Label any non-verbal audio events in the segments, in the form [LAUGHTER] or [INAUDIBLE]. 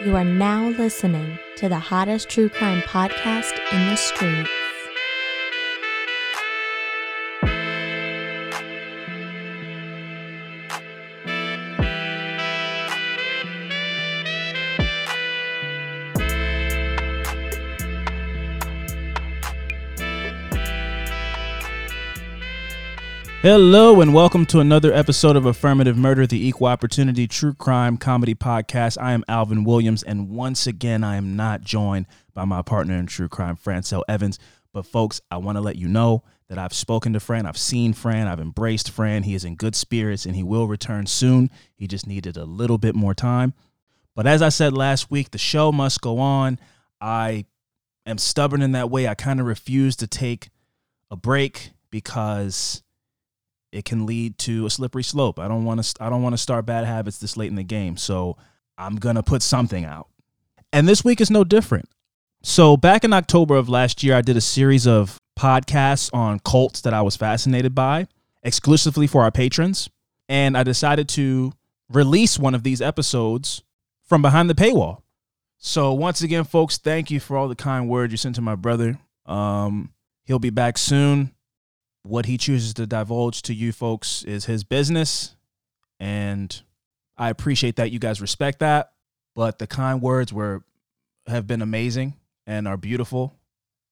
You are now listening to the hottest true crime podcast in the streets. Hello and welcome to another episode of Affirmative Murder, the Equal Opportunity True Crime Comedy Podcast. I am Alvin Williams, and once again, I am not joined by my partner in true crime, Francel Evans. But folks, I want to let you know that I've spoken to Fran, I've seen Fran, I've embraced Fran. He is in good spirits, and he will return soon. He just needed a little bit more time. But as I said last week, the show must go on. I am stubborn in that way. I kind of refuse to take a break because it can lead to a slippery slope. I don't want to I don't want to start bad habits this late in the game. So I'm going to put something out. And this week is no different. So back in October of last year I did a series of podcasts on cults that I was fascinated by exclusively for our patrons, and I decided to release one of these episodes from behind the paywall. So once again folks, thank you for all the kind words you sent to my brother. Um he'll be back soon what he chooses to divulge to you folks is his business. And I appreciate that you guys respect that. But the kind words were have been amazing and are beautiful.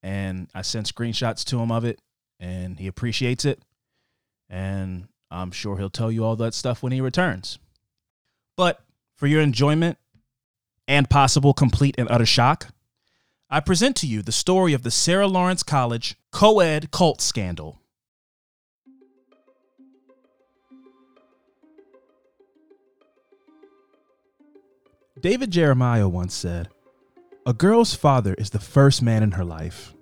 And I sent screenshots to him of it and he appreciates it. And I'm sure he'll tell you all that stuff when he returns. But for your enjoyment and possible complete and utter shock, I present to you the story of the Sarah Lawrence College co ed cult scandal. David Jeremiah once said, A girl's father is the first man in her life,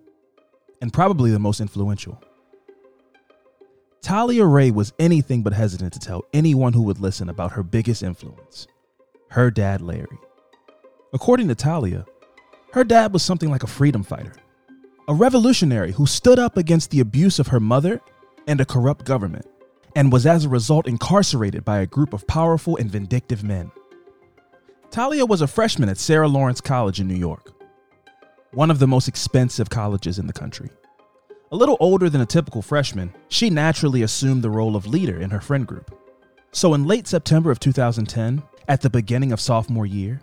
and probably the most influential. Talia Ray was anything but hesitant to tell anyone who would listen about her biggest influence, her dad, Larry. According to Talia, her dad was something like a freedom fighter, a revolutionary who stood up against the abuse of her mother and a corrupt government, and was as a result incarcerated by a group of powerful and vindictive men. Talia was a freshman at Sarah Lawrence College in New York, one of the most expensive colleges in the country. A little older than a typical freshman, she naturally assumed the role of leader in her friend group. So, in late September of 2010, at the beginning of sophomore year,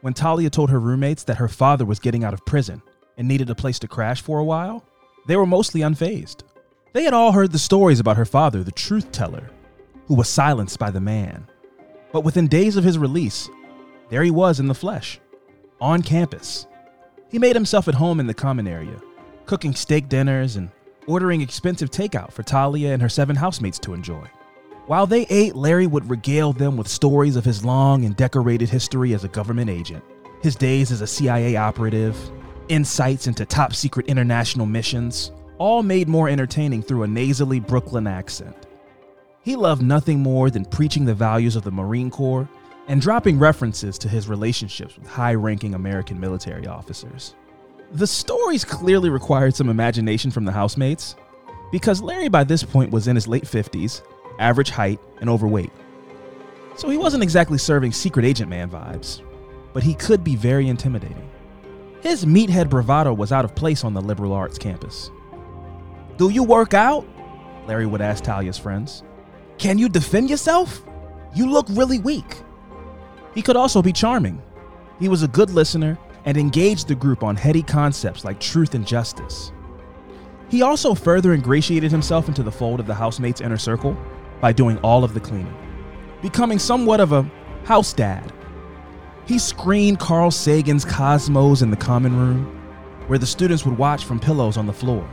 when Talia told her roommates that her father was getting out of prison and needed a place to crash for a while, they were mostly unfazed. They had all heard the stories about her father, the truth teller, who was silenced by the man. But within days of his release, there he was in the flesh, on campus. He made himself at home in the common area, cooking steak dinners and ordering expensive takeout for Talia and her seven housemates to enjoy. While they ate, Larry would regale them with stories of his long and decorated history as a government agent, his days as a CIA operative, insights into top secret international missions, all made more entertaining through a nasally Brooklyn accent. He loved nothing more than preaching the values of the Marine Corps and dropping references to his relationships with high ranking American military officers. The stories clearly required some imagination from the housemates, because Larry by this point was in his late 50s, average height, and overweight. So he wasn't exactly serving secret agent man vibes, but he could be very intimidating. His meathead bravado was out of place on the liberal arts campus. Do you work out? Larry would ask Talia's friends. Can you defend yourself? You look really weak. He could also be charming. He was a good listener and engaged the group on heady concepts like truth and justice. He also further ingratiated himself into the fold of the housemates' inner circle by doing all of the cleaning, becoming somewhat of a house dad. He screened Carl Sagan's Cosmos in the common room, where the students would watch from pillows on the floor,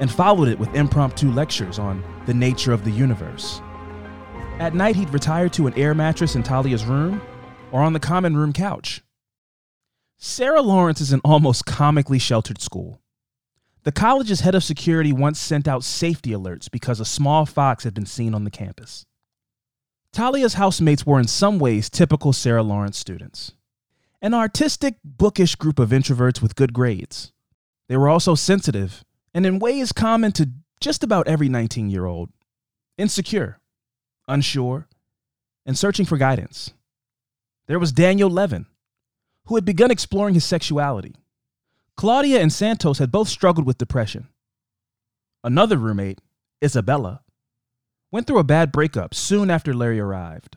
and followed it with impromptu lectures on the nature of the universe. At night, he'd retire to an air mattress in Talia's room or on the common room couch. Sarah Lawrence is an almost comically sheltered school. The college's head of security once sent out safety alerts because a small fox had been seen on the campus. Talia's housemates were in some ways typical Sarah Lawrence students an artistic, bookish group of introverts with good grades. They were also sensitive and, in ways common to just about every 19 year old, insecure unsure, and searching for guidance. There was Daniel Levin, who had begun exploring his sexuality. Claudia and Santos had both struggled with depression. Another roommate, Isabella, went through a bad breakup soon after Larry arrived.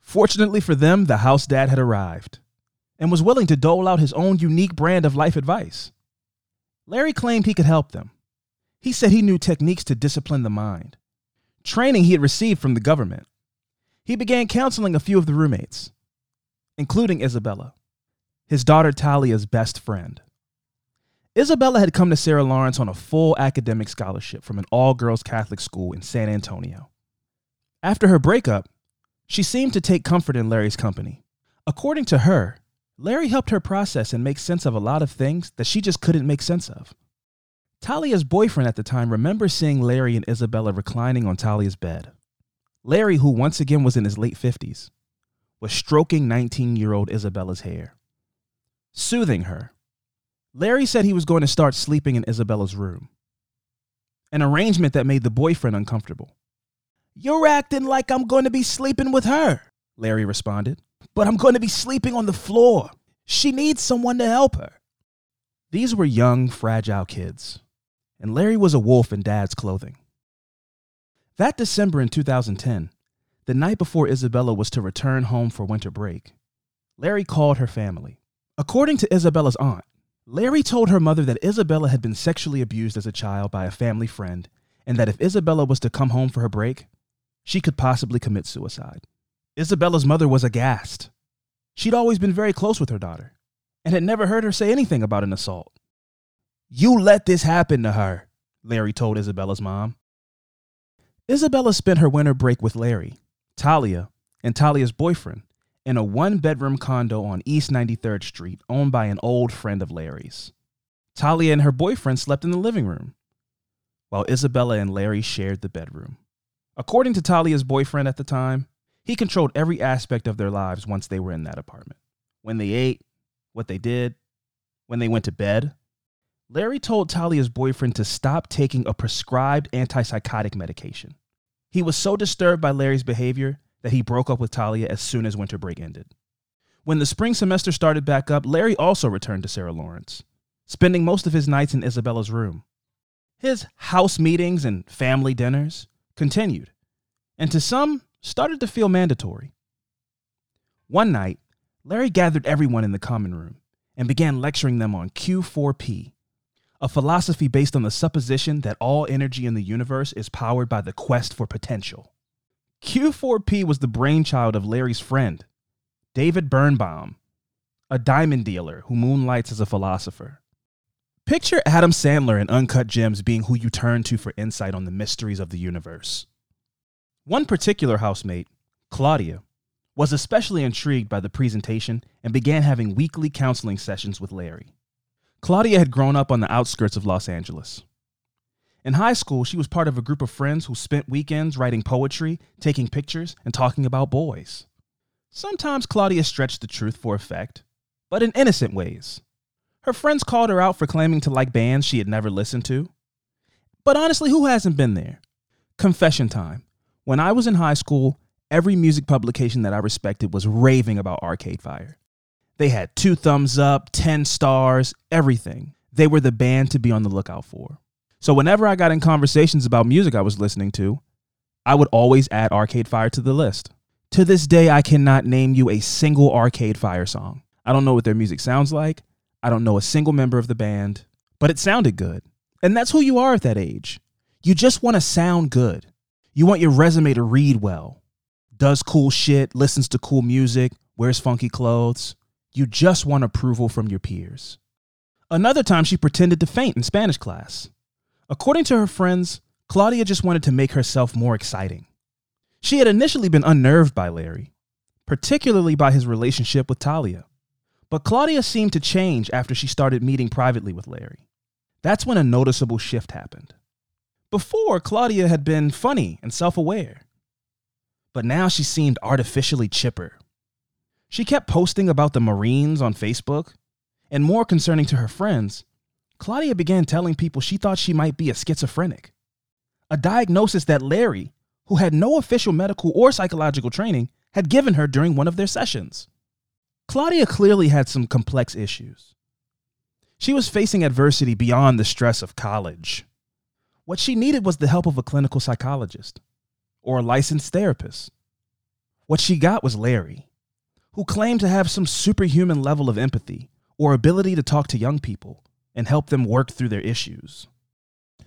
Fortunately for them, the house dad had arrived and was willing to dole out his own unique brand of life advice. Larry claimed he could help them. He said he knew techniques to discipline the mind, training he had received from the government. He began counseling a few of the roommates, including Isabella, his daughter Talia's best friend. Isabella had come to Sarah Lawrence on a full academic scholarship from an all girls Catholic school in San Antonio. After her breakup, she seemed to take comfort in Larry's company. According to her, Larry helped her process and make sense of a lot of things that she just couldn't make sense of. Talia's boyfriend at the time remembers seeing Larry and Isabella reclining on Talia's bed. Larry, who once again was in his late 50s, was stroking 19 year old Isabella's hair, soothing her. Larry said he was going to start sleeping in Isabella's room, an arrangement that made the boyfriend uncomfortable. You're acting like I'm going to be sleeping with her, Larry responded but I'm going to be sleeping on the floor. She needs someone to help her. These were young, fragile kids, and Larry was a wolf in dad's clothing. That December in 2010, the night before Isabella was to return home for winter break, Larry called her family. According to Isabella's aunt, Larry told her mother that Isabella had been sexually abused as a child by a family friend and that if Isabella was to come home for her break, she could possibly commit suicide. Isabella's mother was aghast. She'd always been very close with her daughter and had never heard her say anything about an assault. You let this happen to her, Larry told Isabella's mom. Isabella spent her winter break with Larry, Talia, and Talia's boyfriend in a one bedroom condo on East 93rd Street owned by an old friend of Larry's. Talia and her boyfriend slept in the living room, while Isabella and Larry shared the bedroom. According to Talia's boyfriend at the time, he controlled every aspect of their lives once they were in that apartment. When they ate, what they did, when they went to bed. Larry told Talia's boyfriend to stop taking a prescribed antipsychotic medication. He was so disturbed by Larry's behavior that he broke up with Talia as soon as winter break ended. When the spring semester started back up, Larry also returned to Sarah Lawrence, spending most of his nights in Isabella's room. His house meetings and family dinners continued, and to some, started to feel mandatory. One night, Larry gathered everyone in the common room and began lecturing them on Q4P, a philosophy based on the supposition that all energy in the universe is powered by the quest for potential. Q4P was the brainchild of Larry's friend, David Birnbaum, a diamond dealer who moonlights as a philosopher. Picture Adam Sandler in Uncut Gems being who you turn to for insight on the mysteries of the universe. One particular housemate, Claudia, was especially intrigued by the presentation and began having weekly counseling sessions with Larry. Claudia had grown up on the outskirts of Los Angeles. In high school, she was part of a group of friends who spent weekends writing poetry, taking pictures, and talking about boys. Sometimes Claudia stretched the truth for effect, but in innocent ways. Her friends called her out for claiming to like bands she had never listened to. But honestly, who hasn't been there? Confession time. When I was in high school, every music publication that I respected was raving about Arcade Fire. They had two thumbs up, 10 stars, everything. They were the band to be on the lookout for. So whenever I got in conversations about music I was listening to, I would always add Arcade Fire to the list. To this day, I cannot name you a single Arcade Fire song. I don't know what their music sounds like. I don't know a single member of the band, but it sounded good. And that's who you are at that age. You just want to sound good. You want your resume to read well. Does cool shit, listens to cool music, wears funky clothes. You just want approval from your peers. Another time, she pretended to faint in Spanish class. According to her friends, Claudia just wanted to make herself more exciting. She had initially been unnerved by Larry, particularly by his relationship with Talia. But Claudia seemed to change after she started meeting privately with Larry. That's when a noticeable shift happened. Before, Claudia had been funny and self aware, but now she seemed artificially chipper. She kept posting about the Marines on Facebook, and more concerning to her friends, Claudia began telling people she thought she might be a schizophrenic, a diagnosis that Larry, who had no official medical or psychological training, had given her during one of their sessions. Claudia clearly had some complex issues. She was facing adversity beyond the stress of college. What she needed was the help of a clinical psychologist or a licensed therapist. What she got was Larry, who claim to have some superhuman level of empathy or ability to talk to young people and help them work through their issues.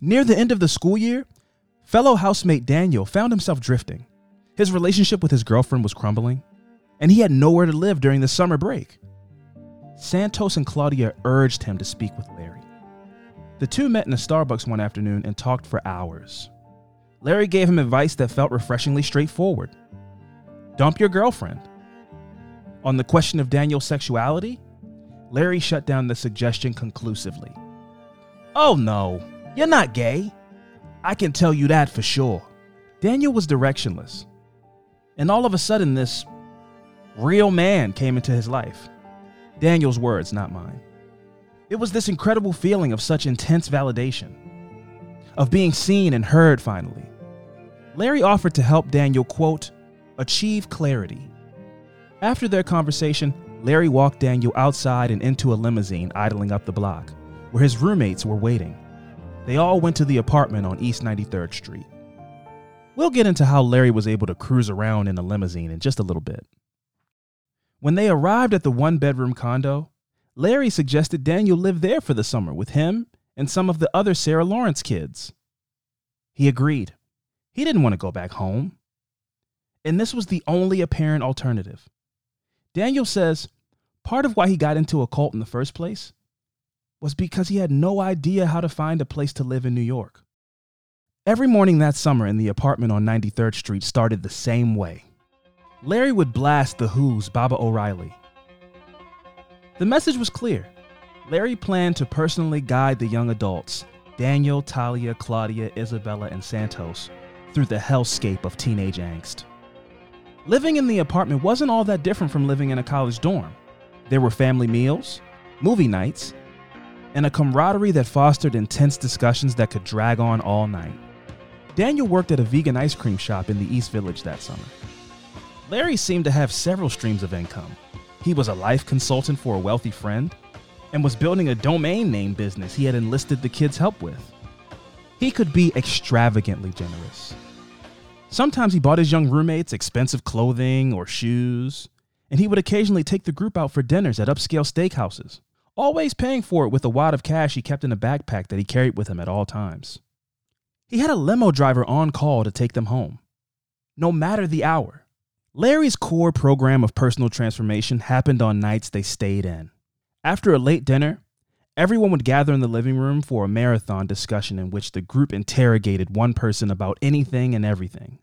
Near the end of the school year, fellow housemate Daniel found himself drifting. His relationship with his girlfriend was crumbling, and he had nowhere to live during the summer break. Santos and Claudia urged him to speak with Larry. The two met in a Starbucks one afternoon and talked for hours. Larry gave him advice that felt refreshingly straightforward dump your girlfriend. On the question of Daniel's sexuality, Larry shut down the suggestion conclusively. Oh no, you're not gay. I can tell you that for sure. Daniel was directionless. And all of a sudden, this real man came into his life. Daniel's words, not mine. It was this incredible feeling of such intense validation, of being seen and heard finally. Larry offered to help Daniel, quote, achieve clarity. After their conversation, Larry walked Daniel outside and into a limousine idling up the block, where his roommates were waiting. They all went to the apartment on East 93rd Street. We'll get into how Larry was able to cruise around in a limousine in just a little bit. When they arrived at the one bedroom condo, Larry suggested Daniel live there for the summer with him and some of the other Sarah Lawrence kids. He agreed. He didn't want to go back home. And this was the only apparent alternative. Daniel says part of why he got into a cult in the first place was because he had no idea how to find a place to live in New York. Every morning that summer in the apartment on 93rd Street started the same way. Larry would blast The Who's Baba O'Riley. the message was clear. Larry planned to personally guide the young adults, Daniel, Talia, Claudia, Isabella, and Santos, through the hellscape of teenage angst. Living in the apartment wasn't all that different from living in a college dorm. There were family meals, movie nights, and a camaraderie that fostered intense discussions that could drag on all night. Daniel worked at a vegan ice cream shop in the East Village that summer. Larry seemed to have several streams of income he was a life consultant for a wealthy friend and was building a domain name business he had enlisted the kids' help with. He could be extravagantly generous. Sometimes he bought his young roommates expensive clothing or shoes, and he would occasionally take the group out for dinners at upscale steakhouses, always paying for it with a wad of cash he kept in a backpack that he carried with him at all times. He had a limo driver on call to take them home, no matter the hour. Larry's core program of personal transformation happened on nights they stayed in. After a late dinner, everyone would gather in the living room for a marathon discussion in which the group interrogated one person about anything and everything.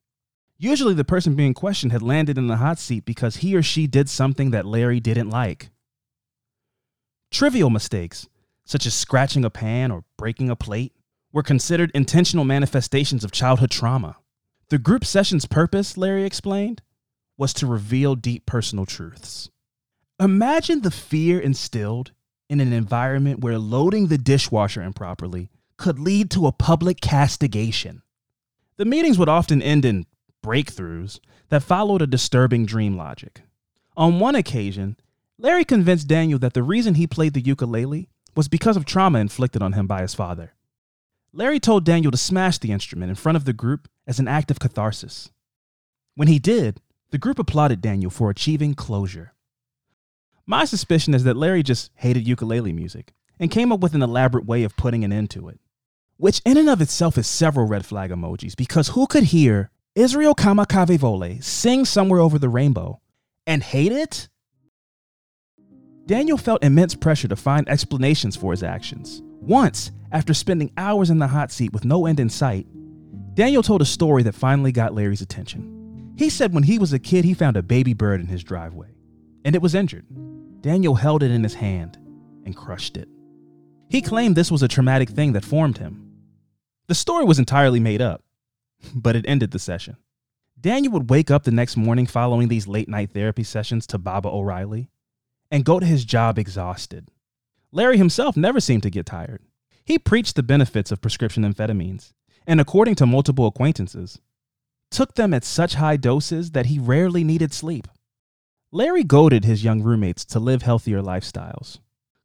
Usually, the person being questioned had landed in the hot seat because he or she did something that Larry didn't like. Trivial mistakes, such as scratching a pan or breaking a plate, were considered intentional manifestations of childhood trauma. The group session's purpose, Larry explained, was to reveal deep personal truths. Imagine the fear instilled in an environment where loading the dishwasher improperly could lead to a public castigation. The meetings would often end in breakthroughs that followed a disturbing dream logic. On one occasion, Larry convinced Daniel that the reason he played the ukulele was because of trauma inflicted on him by his father. Larry told Daniel to smash the instrument in front of the group as an act of catharsis. When he did, the group applauded Daniel for achieving closure. My suspicion is that Larry just hated ukulele music and came up with an elaborate way of putting an end to it, which in and of itself is several red flag emojis because who could hear Israel Kamakawiwo'ole sing Somewhere Over the Rainbow and hate it? Daniel felt immense pressure to find explanations for his actions. Once, after spending hours in the hot seat with no end in sight, Daniel told a story that finally got Larry's attention. He said when he was a kid, he found a baby bird in his driveway, and it was injured. Daniel held it in his hand and crushed it. He claimed this was a traumatic thing that formed him. The story was entirely made up, [LAUGHS] but it ended the session. Daniel would wake up the next morning following these late night therapy sessions to Baba O'Riley and go to his job exhausted. Larry himself never seemed to get tired. He preached the benefits of prescription amphetamines, and according to multiple acquaintances, took them at such high doses that he rarely needed sleep. Larry goaded his young roommates to live healthier lifestyles.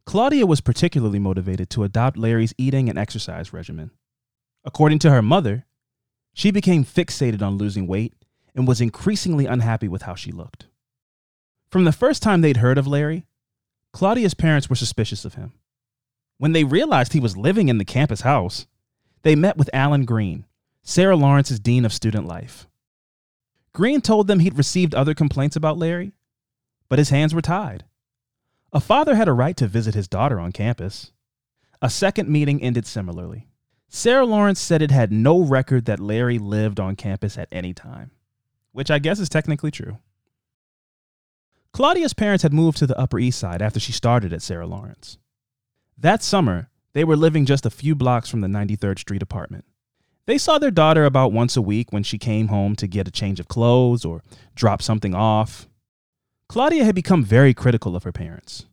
Claudia was particularly motivated to adopt Larry's eating and exercise regimen. According to her mother, she became fixated on losing weight and was increasingly unhappy with how she looked. From the first time they'd heard of Larry, Claudia's parents were suspicious of him. When they realized he was living in the campus house, they met with Alan Green, Sarah Lawrence's Dean of Student Life. Green told them he'd received other complaints about Larry, but his hands were tied. A father had a right to visit his daughter on campus. A second meeting ended similarly. Sarah Lawrence said it had no record that Larry lived on campus at any time, which I guess is technically true. Claudia's parents had moved to the Upper East Side after she started at Sarah Lawrence. That summer, they were living just a few blocks from the 93rd Street apartment. They saw their daughter about once a week when she came home to get a change of clothes or drop something off. Claudia had become very critical of her parents.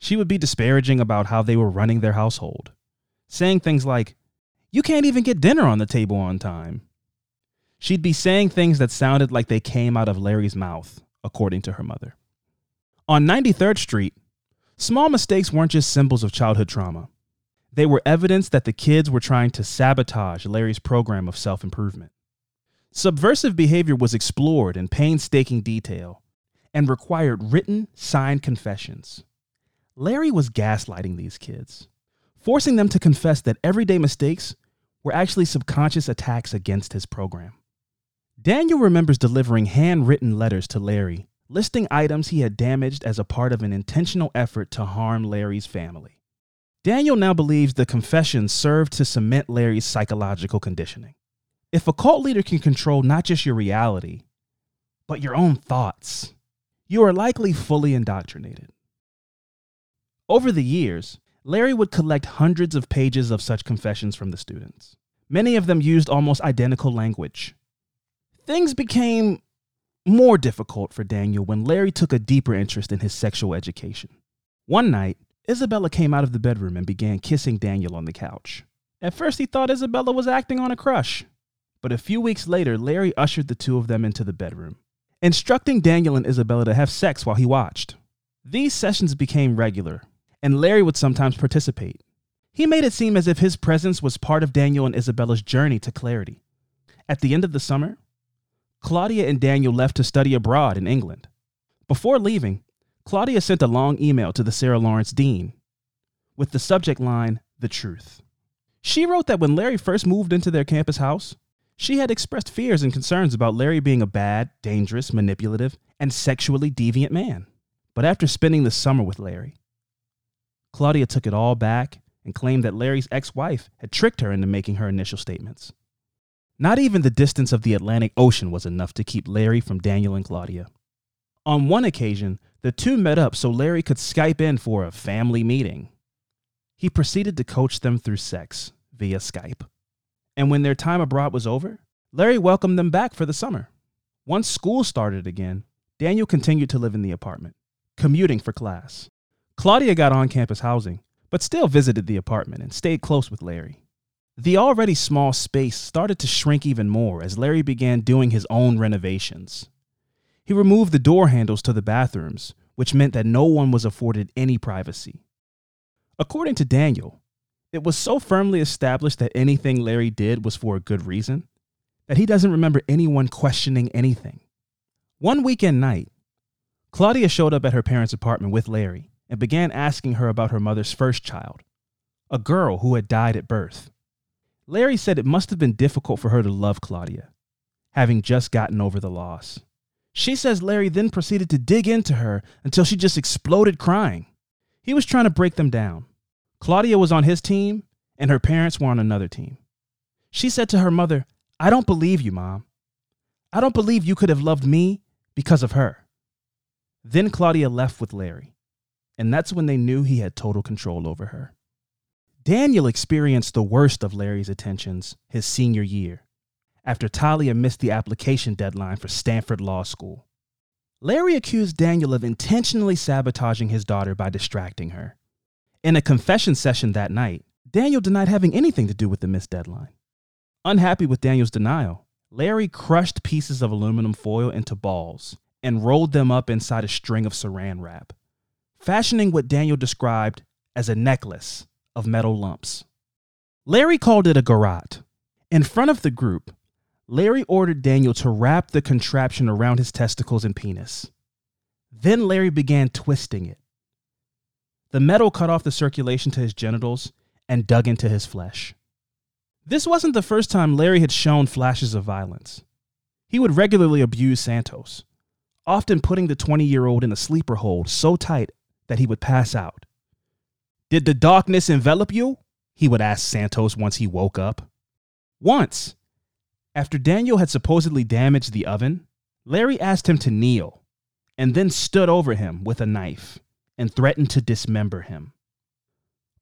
She would be disparaging about how they were running their household, saying things like, You can't even get dinner on the table on time. She'd be saying things that sounded like they came out of Larry's mouth, according to her mother. On 93rd Street, small mistakes weren't just symbols of childhood trauma. They were evidence that the kids were trying to sabotage Larry's program of self improvement. Subversive behavior was explored in painstaking detail and required written, signed confessions. Larry was gaslighting these kids, forcing them to confess that everyday mistakes were actually subconscious attacks against his program. Daniel remembers delivering handwritten letters to Larry, listing items he had damaged as a part of an intentional effort to harm Larry's family. Daniel now believes the confessions served to cement Larry's psychological conditioning. If a cult leader can control not just your reality, but your own thoughts, you are likely fully indoctrinated. Over the years, Larry would collect hundreds of pages of such confessions from the students. Many of them used almost identical language. Things became more difficult for Daniel when Larry took a deeper interest in his sexual education. One night, Isabella came out of the bedroom and began kissing Daniel on the couch. At first, he thought Isabella was acting on a crush. But a few weeks later, Larry ushered the two of them into the bedroom instructing Daniel and Isabella to have sex while he watched. These sessions became regular, and Larry would sometimes participate. He made it seem as if his presence was part of Daniel and Isabella's journey to clarity. At the end of the summer, Claudia and Daniel left to study abroad in England. Before leaving, Claudia sent a long email to the Sarah Lawrence Dean with the subject line, The Truth. She wrote that when Larry first moved into their campus house, she had expressed fears and concerns about Larry being a bad, dangerous, manipulative, and sexually deviant man. But after spending the summer with Larry, Claudia took it all back and claimed that Larry's ex wife had tricked her into making her initial statements. Not even the distance of the Atlantic Ocean was enough to keep Larry from Daniel and Claudia. On one occasion, the two met up so Larry could Skype in for a family meeting. He proceeded to coach them through sex via Skype. And when their time abroad was over, Larry welcomed them back for the summer. Once school started again, Daniel continued to live in the apartment, commuting for class. Claudia got on campus housing, but still visited the apartment and stayed close with Larry. The already small space started to shrink even more as Larry began doing his own renovations. He removed the door handles to the bathrooms, which meant that no one was afforded any privacy. According to Daniel, it was so firmly established that anything Larry did was for a good reason that he doesn't remember anyone questioning anything. One weekend night, Claudia showed up at her parents' apartment with Larry and began asking her about her mother's first child, a girl who had died at birth. Larry said it must have been difficult for her to love Claudia, having just gotten over the loss. She says Larry then proceeded to dig into her until she just exploded crying. He was trying to break them down. Claudia was on his team, and her parents were on another team. She said to her mother, I don't believe you, Mom. I don't believe you could have loved me because of her. Then Claudia left with Larry, and that's when they knew he had total control over her. Daniel experienced the worst of Larry's attentions his senior year, after Talia missed the application deadline for Stanford Law School. Larry accused Daniel of intentionally sabotaging his daughter by distracting her. In a confession session that night, Daniel denied having anything to do with the missed deadline. Unhappy with Daniel's denial, Larry crushed pieces of aluminum foil into balls and rolled them up inside a string of saran wrap, fashioning what Daniel described as a necklace of metal lumps. Larry called it a garrote. In front of the group, Larry ordered Daniel to wrap the contraption around his testicles and penis. Then Larry began twisting it. The metal cut off the circulation to his genitals and dug into his flesh. This wasn't the first time Larry had shown flashes of violence. He would regularly abuse Santos, often putting the 20 year old in a sleeper hold so tight that he would pass out. Did the darkness envelop you? He would ask Santos once he woke up. Once, after Daniel had supposedly damaged the oven, Larry asked him to kneel and then stood over him with a knife and threatened to dismember him.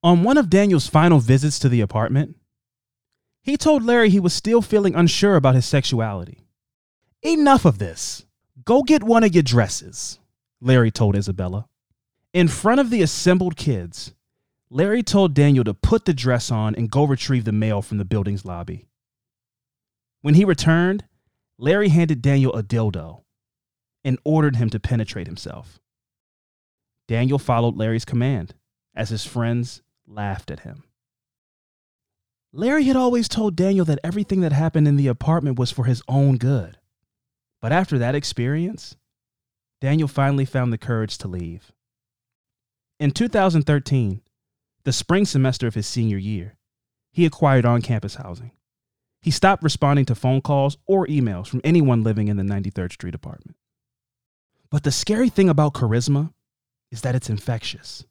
On one of Daniel's final visits to the apartment, he told Larry he was still feeling unsure about his sexuality. Enough of this. Go get one of your dresses, Larry told Isabella. In front of the assembled kids, Larry told Daniel to put the dress on and go retrieve the mail from the building's lobby. When he returned, Larry handed Daniel a dildo and ordered him to penetrate himself. Daniel followed Larry's command as his friends laughed at him. Larry had always told Daniel that everything that happened in the apartment was for his own good. But after that experience, Daniel finally found the courage to leave. In 2013, the spring semester of his senior year, he acquired on campus housing. He stopped responding to phone calls or emails from anyone living in the 93rd Street apartment. But the scary thing about charisma is that it's infectious.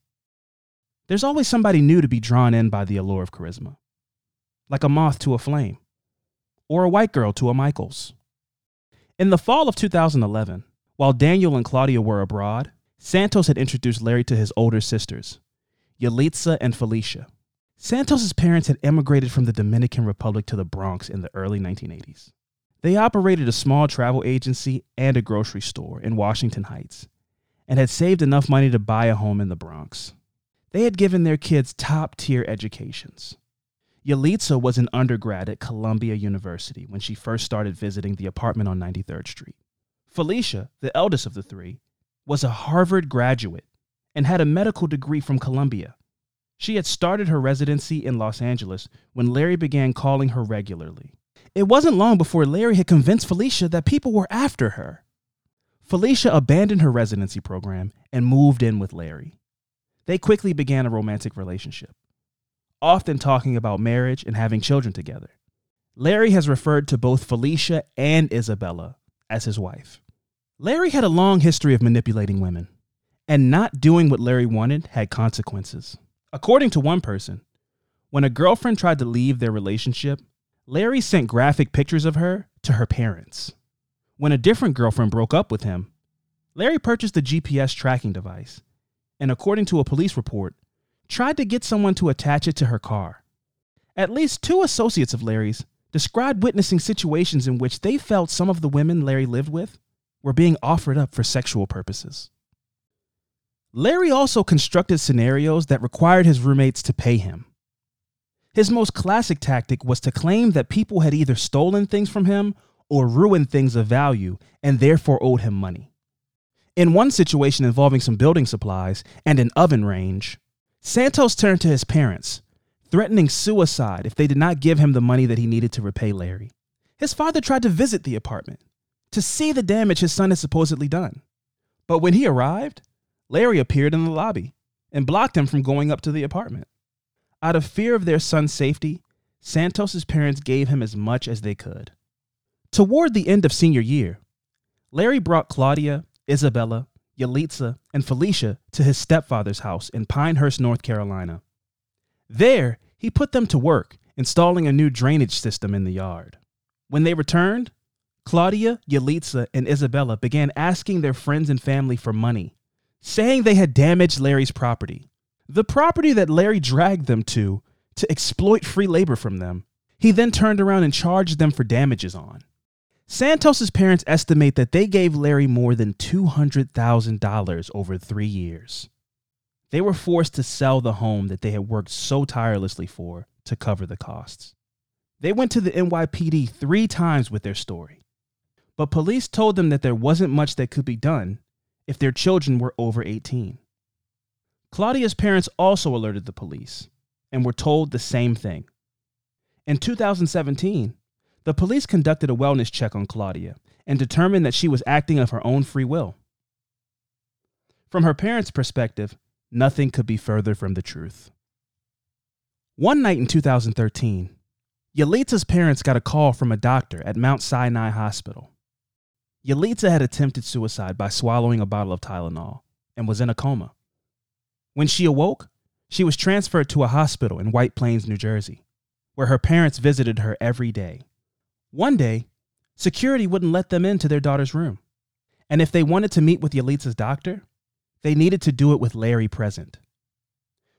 There's always somebody new to be drawn in by the allure of charisma like a moth to a flame, or a white girl to a Michaels. In the fall of 2011, while Daniel and Claudia were abroad, Santos had introduced Larry to his older sisters, Yalitza and Felicia. Santos's parents had emigrated from the Dominican Republic to the Bronx in the early 1980s. They operated a small travel agency and a grocery store in Washington Heights and had saved enough money to buy a home in the Bronx. They had given their kids top tier educations. Yalitza was an undergrad at Columbia University when she first started visiting the apartment on 93rd Street. Felicia, the eldest of the three, was a Harvard graduate and had a medical degree from Columbia. She had started her residency in Los Angeles when Larry began calling her regularly. It wasn't long before Larry had convinced Felicia that people were after her. Felicia abandoned her residency program and moved in with Larry. They quickly began a romantic relationship often talking about marriage and having children together. Larry has referred to both Felicia and Isabella as his wife. Larry had a long history of manipulating women, and not doing what Larry wanted had consequences. According to one person, when a girlfriend tried to leave their relationship, Larry sent graphic pictures of her to her parents. When a different girlfriend broke up with him, Larry purchased a GPS tracking device, and according to a police report, tried to get someone to attach it to her car. At least two associates of Larry's described witnessing situations in which they felt some of the women Larry lived with were being offered up for sexual purposes. Larry also constructed scenarios that required his roommates to pay him. His most classic tactic was to claim that people had either stolen things from him or ruined things of value and therefore owed him money. In one situation involving some building supplies and an oven range, Santos turned to his parents, threatening suicide if they did not give him the money that he needed to repay Larry. His father tried to visit the apartment to see the damage his son had supposedly done. But when he arrived, Larry appeared in the lobby and blocked him from going up to the apartment. Out of fear of their son's safety, Santos's parents gave him as much as they could. Toward the end of senior year, Larry brought Claudia, Isabella, Yalitza, and Felicia to his stepfather's house in Pinehurst, North Carolina. There, he put them to work installing a new drainage system in the yard. When they returned, Claudia, Yalitza, and Isabella began asking their friends and family for money, saying they had damaged Larry's property. The property that Larry dragged them to to exploit free labor from them. He then turned around and charged them for damages on. Santos's parents estimate that they gave Larry more than $200,000 over 3 years. They were forced to sell the home that they had worked so tirelessly for to cover the costs. They went to the NYPD 3 times with their story. but police told them that there wasn't much that could be done if their children were over 18. Claudia's parents also alerted the police and were told the same thing. In 2017, the police conducted a wellness check on Claudia and determined that she was acting of her own free will. From her parents' perspective, nothing could be further from the truth. One night in 2013, Yalitza's parents got a call from a doctor at Mount Sinai Hospital. Yalitza had attempted suicide by swallowing a bottle of Tylenol and was in a coma. When she awoke, she was transferred to a hospital in White Plains, New Jersey, where her parents visited her every day. One day, security wouldn't let them into their daughter's room. And if they wanted to meet with Yalitza's doctor, they needed to do it with Larry present.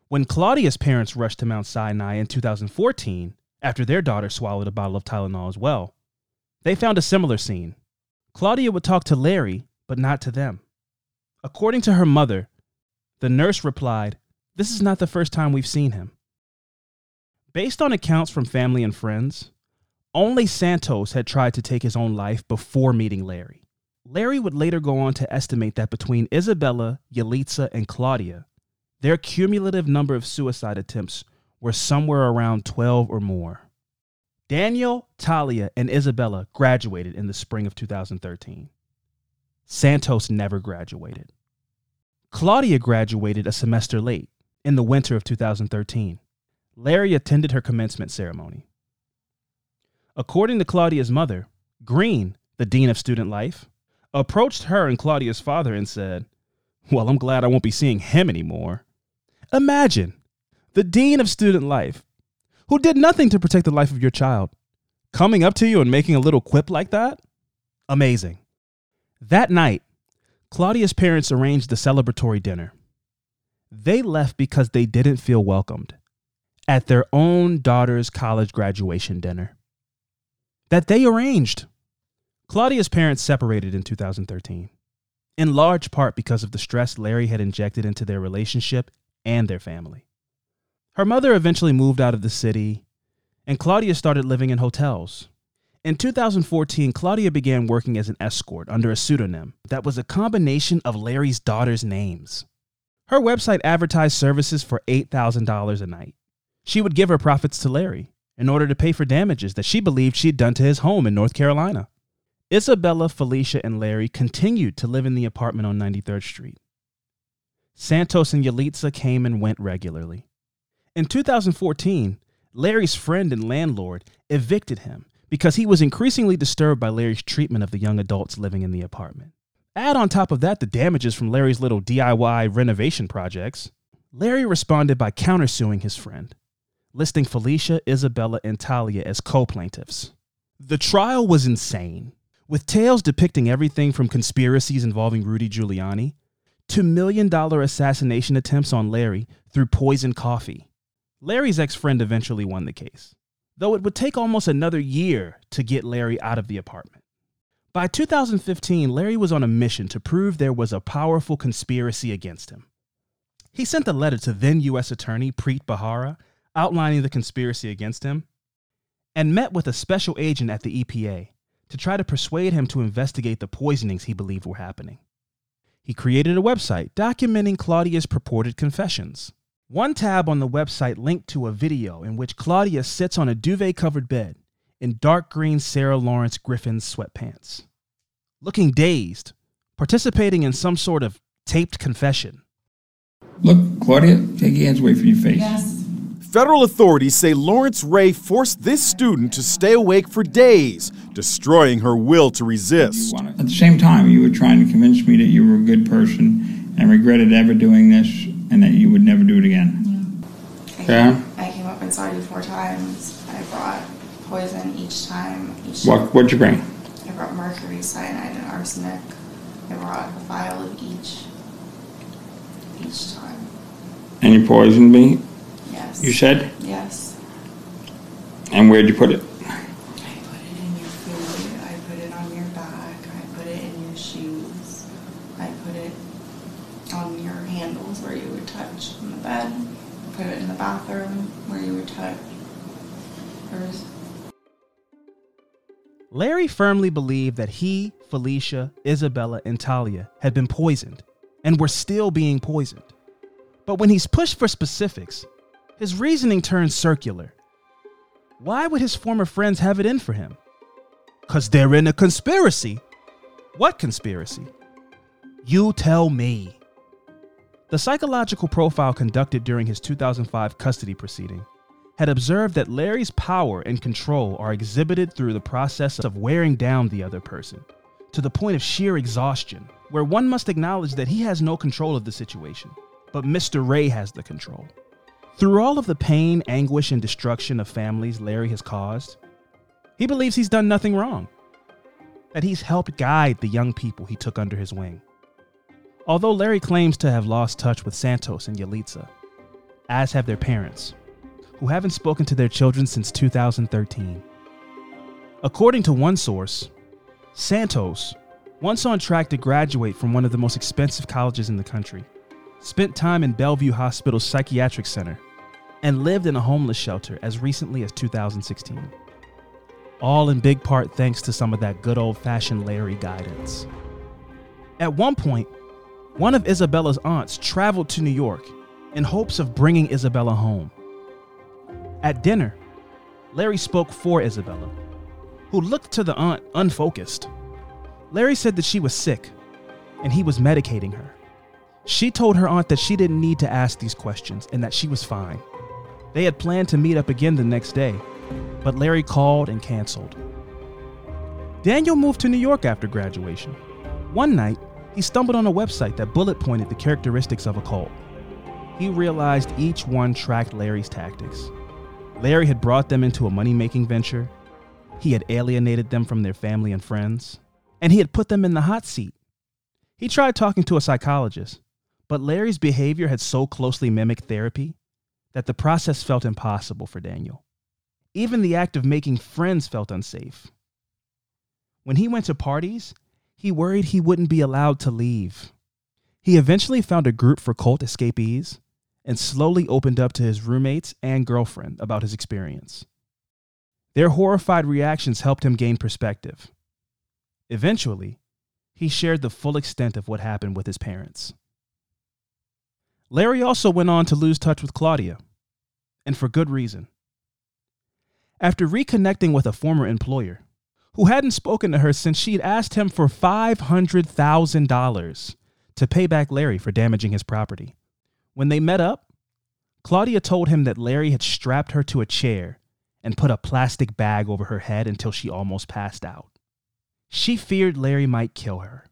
When Claudia's parents rushed to Mount Sinai in 2014, after their daughter swallowed a bottle of Tylenol as well, they found a similar scene. Claudia would talk to Larry, but not to them. According to her mother, the nurse replied, This is not the first time we've seen him. Based on accounts from family and friends, only Santos had tried to take his own life before meeting Larry. Larry would later go on to estimate that between Isabella, Yalitza, and Claudia, their cumulative number of suicide attempts were somewhere around 12 or more. Daniel, Talia, and Isabella graduated in the spring of 2013. Santos never graduated. Claudia graduated a semester late, in the winter of 2013. Larry attended her commencement ceremony. According to Claudia's mother, Green, the dean of student life, approached her and Claudia's father and said, Well, I'm glad I won't be seeing him anymore. Imagine the dean of student life, who did nothing to protect the life of your child, coming up to you and making a little quip like that? Amazing. That night, Claudia's parents arranged the celebratory dinner. They left because they didn't feel welcomed at their own daughter's college graduation dinner that they arranged. Claudia's parents separated in 2013, in large part because of the stress Larry had injected into their relationship and their family. Her mother eventually moved out of the city, and Claudia started living in hotels. In 2014, Claudia began working as an escort under a pseudonym that was a combination of Larry's daughter's names. Her website advertised services for $8,000 a night. She would give her profits to Larry in order to pay for damages that she believed she'd done to his home in North Carolina. Isabella, Felicia, and Larry continued to live in the apartment on 93rd Street. Santos and Yalitza came and went regularly. In 2014, Larry's friend and landlord evicted him because he was increasingly disturbed by Larry's treatment of the young adults living in the apartment. Add on top of that the damages from Larry's little DIY renovation projects. Larry responded by countersuing his friend, listing Felicia, Isabella, and Talia as co plaintiffs. The trial was insane with tales depicting everything from conspiracies involving Rudy Giuliani to million dollar assassination attempts on Larry through poisoned coffee. Larry's ex friend eventually won the case, though it would take almost another year to get Larry out of the apartment. By 2015, Larry was on a mission to prove there was a powerful conspiracy against him. He sent a letter to then U.S. Attorney Preet Bharara outlining the conspiracy against him and met with a special agent at the EPA to try to persuade him to investigate the poisonings he believed were happening. He created a website documenting Claudia's purported confessions. One tab on the website linked to a video in which Claudia sits on a duvet covered bed in dark green Sarah Lawrence Gryphons sweatpants, looking dazed, participating in some sort of taped confession. Look, Claudia, take your hands away from your face. Yes. Federal authorities say Lawrence Ray forced this student to stay awake for days, destroying her will to resist. At the same time, you were trying to convince me that you were a good person and regretted ever doing this and that you would never do it again. I Yeah? Came, I came up inside you four times. I brought poison each time. Each What, what'd you bring? I brought mercury, cyanide, and arsenic. I brought a vial of each. Each time. And you poisoned me, Yes. You said? Yes. And where'd you put it? I put it in your food. I put it on your back. I put it in your shoes. I put it on your handles where you would touch on the bed. I put it in the bathroom where you would touch. There was Larry firmly believed that he, Felicia, Isabella, and Talia had been poisoned and were still being poisoned. But when he's pushed for specifics, his reasoning turns circular. Why would his former friends have it in for him? Because they're in a conspiracy. What conspiracy? You tell me. The psychological profile conducted during his 2005 custody proceeding had observed that Larry's power and control are exhibited through the process of wearing down the other person to the point of sheer exhaustion, where one must acknowledge that he has no control of the situation, but Mr. Ray has the control. Through all of the pain, anguish, and destruction of families Larry has caused, he believes he's done nothing wrong, that he's helped guide the young people he took under his wing. Although Larry claims to have lost touch with Santos and Yalitza, as have their parents, who haven't spoken to their children since 2013. According to one source, Santos, once on track to graduate from one of the most expensive colleges in the country, spent time in Bellevue Hospital's psychiatric center, and lived in a homeless shelter as recently as 2016. All in big part thanks to some of that good old fashioned Larry guidance. At one point, one of Isabella's aunts traveled to New York in hopes of bringing Isabella home. At dinner, Larry spoke for Isabella, who looked to the aunt unfocused. Larry said that she was sick and he was medicating her. She told her aunt that she didn't need to ask these questions and that she was fine. They had planned to meet up again the next day, but Larry called and canceled. Daniel moved to New York after graduation. One night, he stumbled on a website that bullet pointed the characteristics of a cult. He realized each one tracked Larry's tactics. Larry had brought them into a money making venture, he had alienated them from their family and friends, and he had put them in the hot seat. He tried talking to a psychologist, but Larry's behavior had so closely mimicked therapy that the process felt impossible for Daniel. Even the act of making friends felt unsafe. When he went to parties, he worried he wouldn't be allowed to leave. He eventually found a group for cult escapees and slowly opened up to his roommates and girlfriend about his experience. Their horrified reactions helped him gain perspective. Eventually, he shared the full extent of what happened with his parents. Larry also went on to lose touch with Claudia, and for good reason. After reconnecting with a former employer, who hadn't spoken to her since she'd asked him for $500,000 to pay back Larry for damaging his property. When they met up, Claudia told him that Larry had strapped her to a chair and put a plastic bag over her head until she almost passed out. She feared Larry might kill her.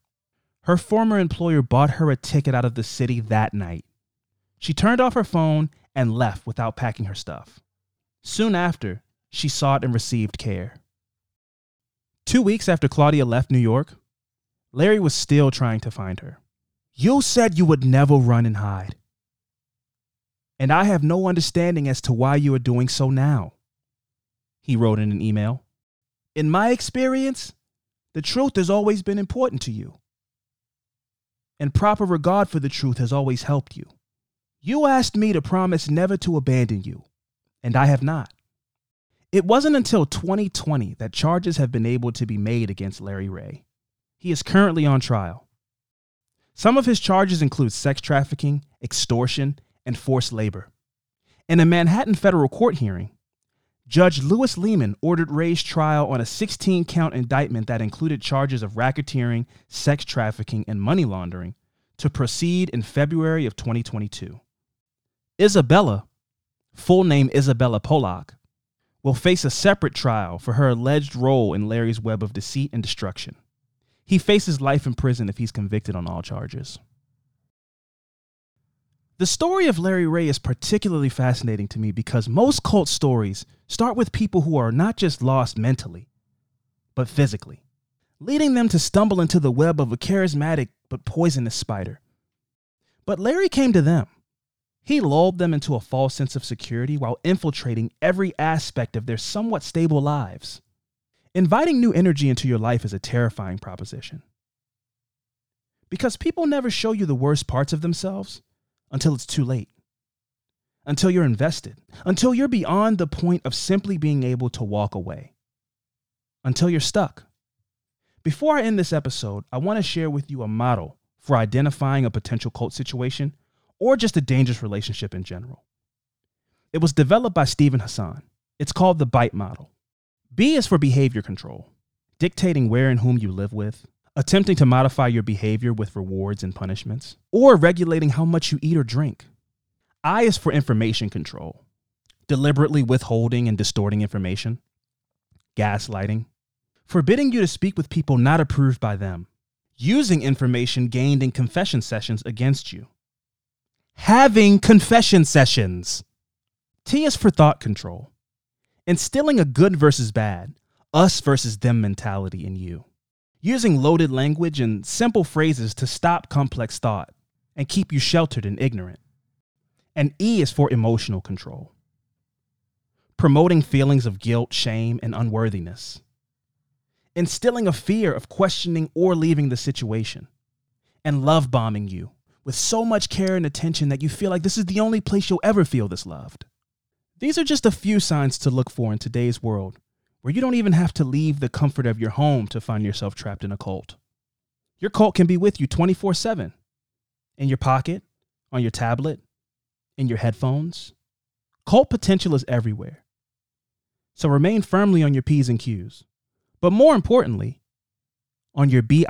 Her former employer bought her a ticket out of the city that night. She turned off her phone and left without packing her stuff. Soon after, she sought and received care. Two weeks after Claudia left New York, Larry was still trying to find her. You said you would never run and hide. And I have no understanding as to why you are doing so now. He wrote in an email. In my experience, the truth has always been important to you. And proper regard for the truth has always helped you. You asked me to promise never to abandon you, and I have not. It wasn't until 2020 that charges have been able to be made against Larry Ray. He is currently on trial. Some of his charges include sex trafficking, extortion, and forced labor. In a Manhattan federal court hearing, Judge Lewis Liman ordered Ray's trial on a 16 count indictment that included charges of racketeering, sex trafficking, and money laundering to proceed in February of 2022. Isabella, full name Isabella Pollok, will face a separate trial for her alleged role in Larry's web of deceit and destruction. He faces life in prison if he's convicted on all charges. The story of Larry Ray is particularly fascinating to me because most cult stories start with people who are not just lost mentally, but physically, leading them to stumble into the web of a charismatic but poisonous spider. But Larry came to them. He lulled them into a false sense of security while infiltrating every aspect of their somewhat stable lives. Inviting new energy into your life is a terrifying proposition. Because people never show you the worst parts of themselves until it's too late, until you're invested, until you're beyond the point of simply being able to walk away. until you're stuck. Before I end this episode, I want to share with you a model for identifying a potential cult situation or just a dangerous relationship in general. It was developed by Steven Hassan. It's called the BITE model. B is for behavior control, dictating where and whom you live with, attempting to modify your behavior with rewards and punishments, or regulating how much you eat or drink. I is for information control, deliberately withholding and distorting information, gaslighting, forbidding you to speak with people not approved by them, using information gained in confession sessions against you, having confession sessions. T is for thought control, instilling a good versus bad, us versus them mentality in you, using loaded language and simple phrases to stop complex thought and keep you sheltered and ignorant. And E is for emotional control, promoting feelings of guilt, shame, and unworthiness, instilling a fear of questioning or leaving the situation, and love bombing you with so much care and attention that you feel like this is the only place you'll ever feel this loved. These are just a few signs to look for in today's world where you don't even have to leave the comfort of your home to find yourself trapped in a cult. Your cult can be with you 24 7 in your pocket, on your tablet, in your headphones. Cult potential is everywhere. So remain firmly on your P's and Q's. But more importantly, on your B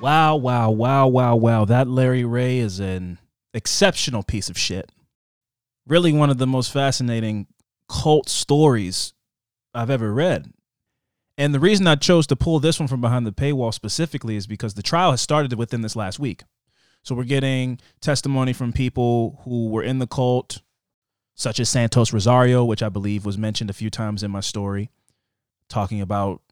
Wow, wow, wow, wow, wow. That Larry Ray is an exceptional piece of shit. Really one of the most fascinating cult stories I've ever read. And the reason I chose to pull this one from behind the paywall specifically is because the trial has started within this last week. So we're getting testimony from people who were in the cult, such as Santos Rosario, which I believe was mentioned a few times in my story, talking about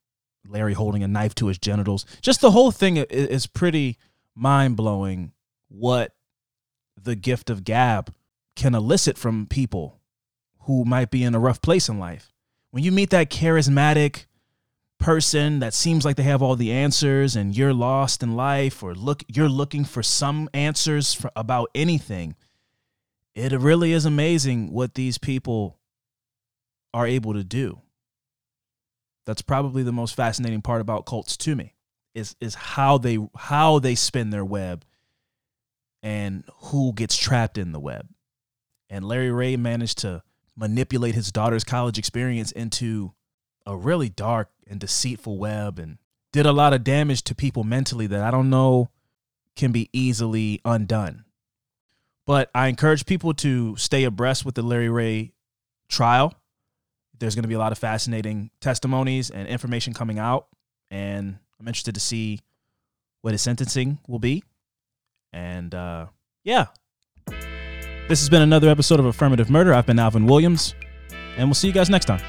Larry holding a knife to his genitals. Just the whole thing is pretty mind blowing what the gift of gab can elicit from people who might be in a rough place in life. When you meet that charismatic person that seems like they have all the answers and you're lost in life or look you're looking for some answers for, about anything, it really is amazing what these people are able to do. That's probably the most fascinating part about cults to me is is how they how they spin their web and who gets trapped in the web. And Larry Ray managed to manipulate his daughter's college experience into a really dark and deceitful web and did a lot of damage to people mentally that I don't know can be easily undone. But I encourage people to stay abreast with the Larry Ray trial. There's going to be a lot of fascinating testimonies and information coming out. And I'm interested to see what his sentencing will be. And uh, yeah, this has been another episode of Affirmative Murder. I've been Alvin Williams, and we'll see you guys next time.